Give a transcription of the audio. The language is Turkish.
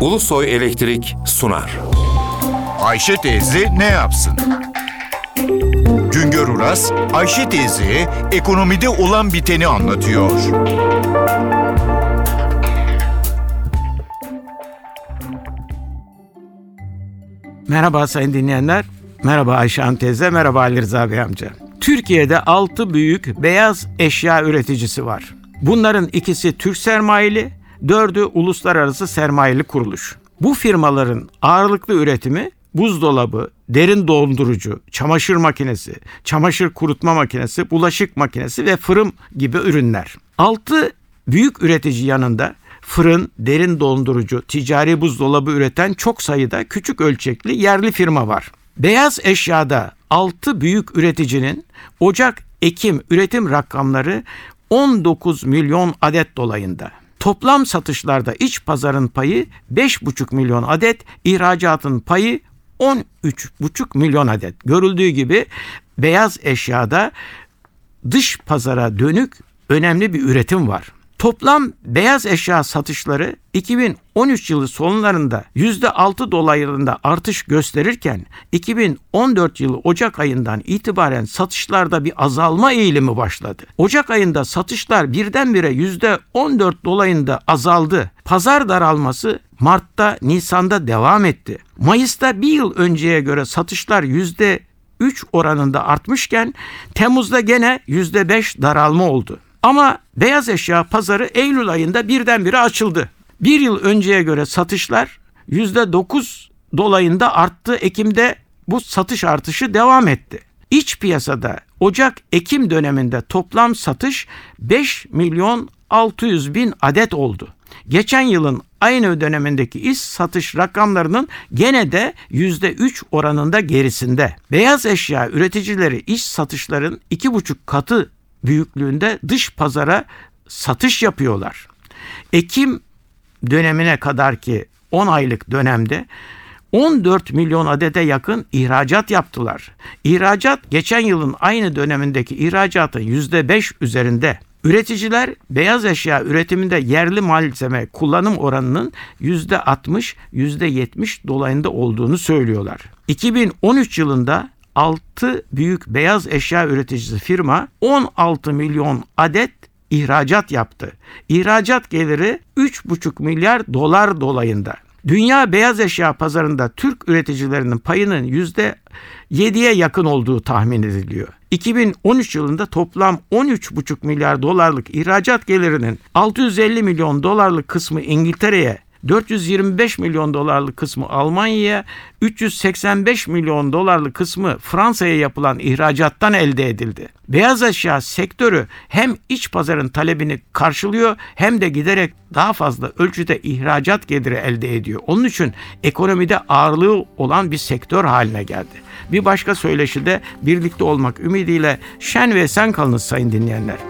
Ulusoy Elektrik sunar. Ayşe teyze ne yapsın? Güngör Uras, Ayşe teyze ekonomide olan biteni anlatıyor. Merhaba sayın dinleyenler. Merhaba Ayşe Hanım teyze, merhaba Ali Rıza Bey amca. Türkiye'de 6 büyük beyaz eşya üreticisi var. Bunların ikisi Türk sermayeli, dördü uluslararası sermayeli kuruluş. Bu firmaların ağırlıklı üretimi buzdolabı, derin dondurucu, çamaşır makinesi, çamaşır kurutma makinesi, bulaşık makinesi ve fırın gibi ürünler. 6 büyük üretici yanında fırın, derin dondurucu, ticari buzdolabı üreten çok sayıda küçük ölçekli yerli firma var. Beyaz eşyada 6 büyük üreticinin Ocak-Ekim üretim rakamları 19 milyon adet dolayında. Toplam satışlarda iç pazarın payı 5,5 milyon adet, ihracatın payı 13,5 milyon adet. Görüldüğü gibi beyaz eşyada dış pazara dönük önemli bir üretim var. Toplam beyaz eşya satışları 2013 yılı sonlarında %6 dolaylarında artış gösterirken 2014 yılı Ocak ayından itibaren satışlarda bir azalma eğilimi başladı. Ocak ayında satışlar birdenbire %14 dolayında azaldı. Pazar daralması Mart'ta, Nisan'da devam etti. Mayıs'ta bir yıl önceye göre satışlar %3 oranında artmışken Temmuz'da gene %5 daralma oldu. Ama beyaz eşya pazarı Eylül ayında birdenbire açıldı. Bir yıl önceye göre satışlar %9 dolayında arttı. Ekim'de bu satış artışı devam etti. İç piyasada Ocak-Ekim döneminde toplam satış 5 milyon 600 bin adet oldu. Geçen yılın aynı dönemindeki iş satış rakamlarının gene de %3 oranında gerisinde. Beyaz eşya üreticileri iş satışların 2,5 katı büyüklüğünde dış pazara satış yapıyorlar. Ekim dönemine kadar ki 10 aylık dönemde 14 milyon adete yakın ihracat yaptılar. İhracat geçen yılın aynı dönemindeki ihracatın %5 üzerinde. Üreticiler beyaz eşya üretiminde yerli malzeme kullanım oranının %60, %70 dolayında olduğunu söylüyorlar. 2013 yılında 6 büyük beyaz eşya üreticisi firma 16 milyon adet ihracat yaptı. İhracat geliri 3,5 milyar dolar dolayında. Dünya beyaz eşya pazarında Türk üreticilerinin payının %7'ye yakın olduğu tahmin ediliyor. 2013 yılında toplam 13,5 milyar dolarlık ihracat gelirinin 650 milyon dolarlık kısmı İngiltere'ye, 425 milyon dolarlık kısmı Almanya'ya, 385 milyon dolarlık kısmı Fransa'ya yapılan ihracattan elde edildi. Beyaz eşya sektörü hem iç pazarın talebini karşılıyor hem de giderek daha fazla ölçüde ihracat geliri elde ediyor. Onun için ekonomide ağırlığı olan bir sektör haline geldi. Bir başka söyleşide birlikte olmak ümidiyle şen ve sen kalınız sayın dinleyenler.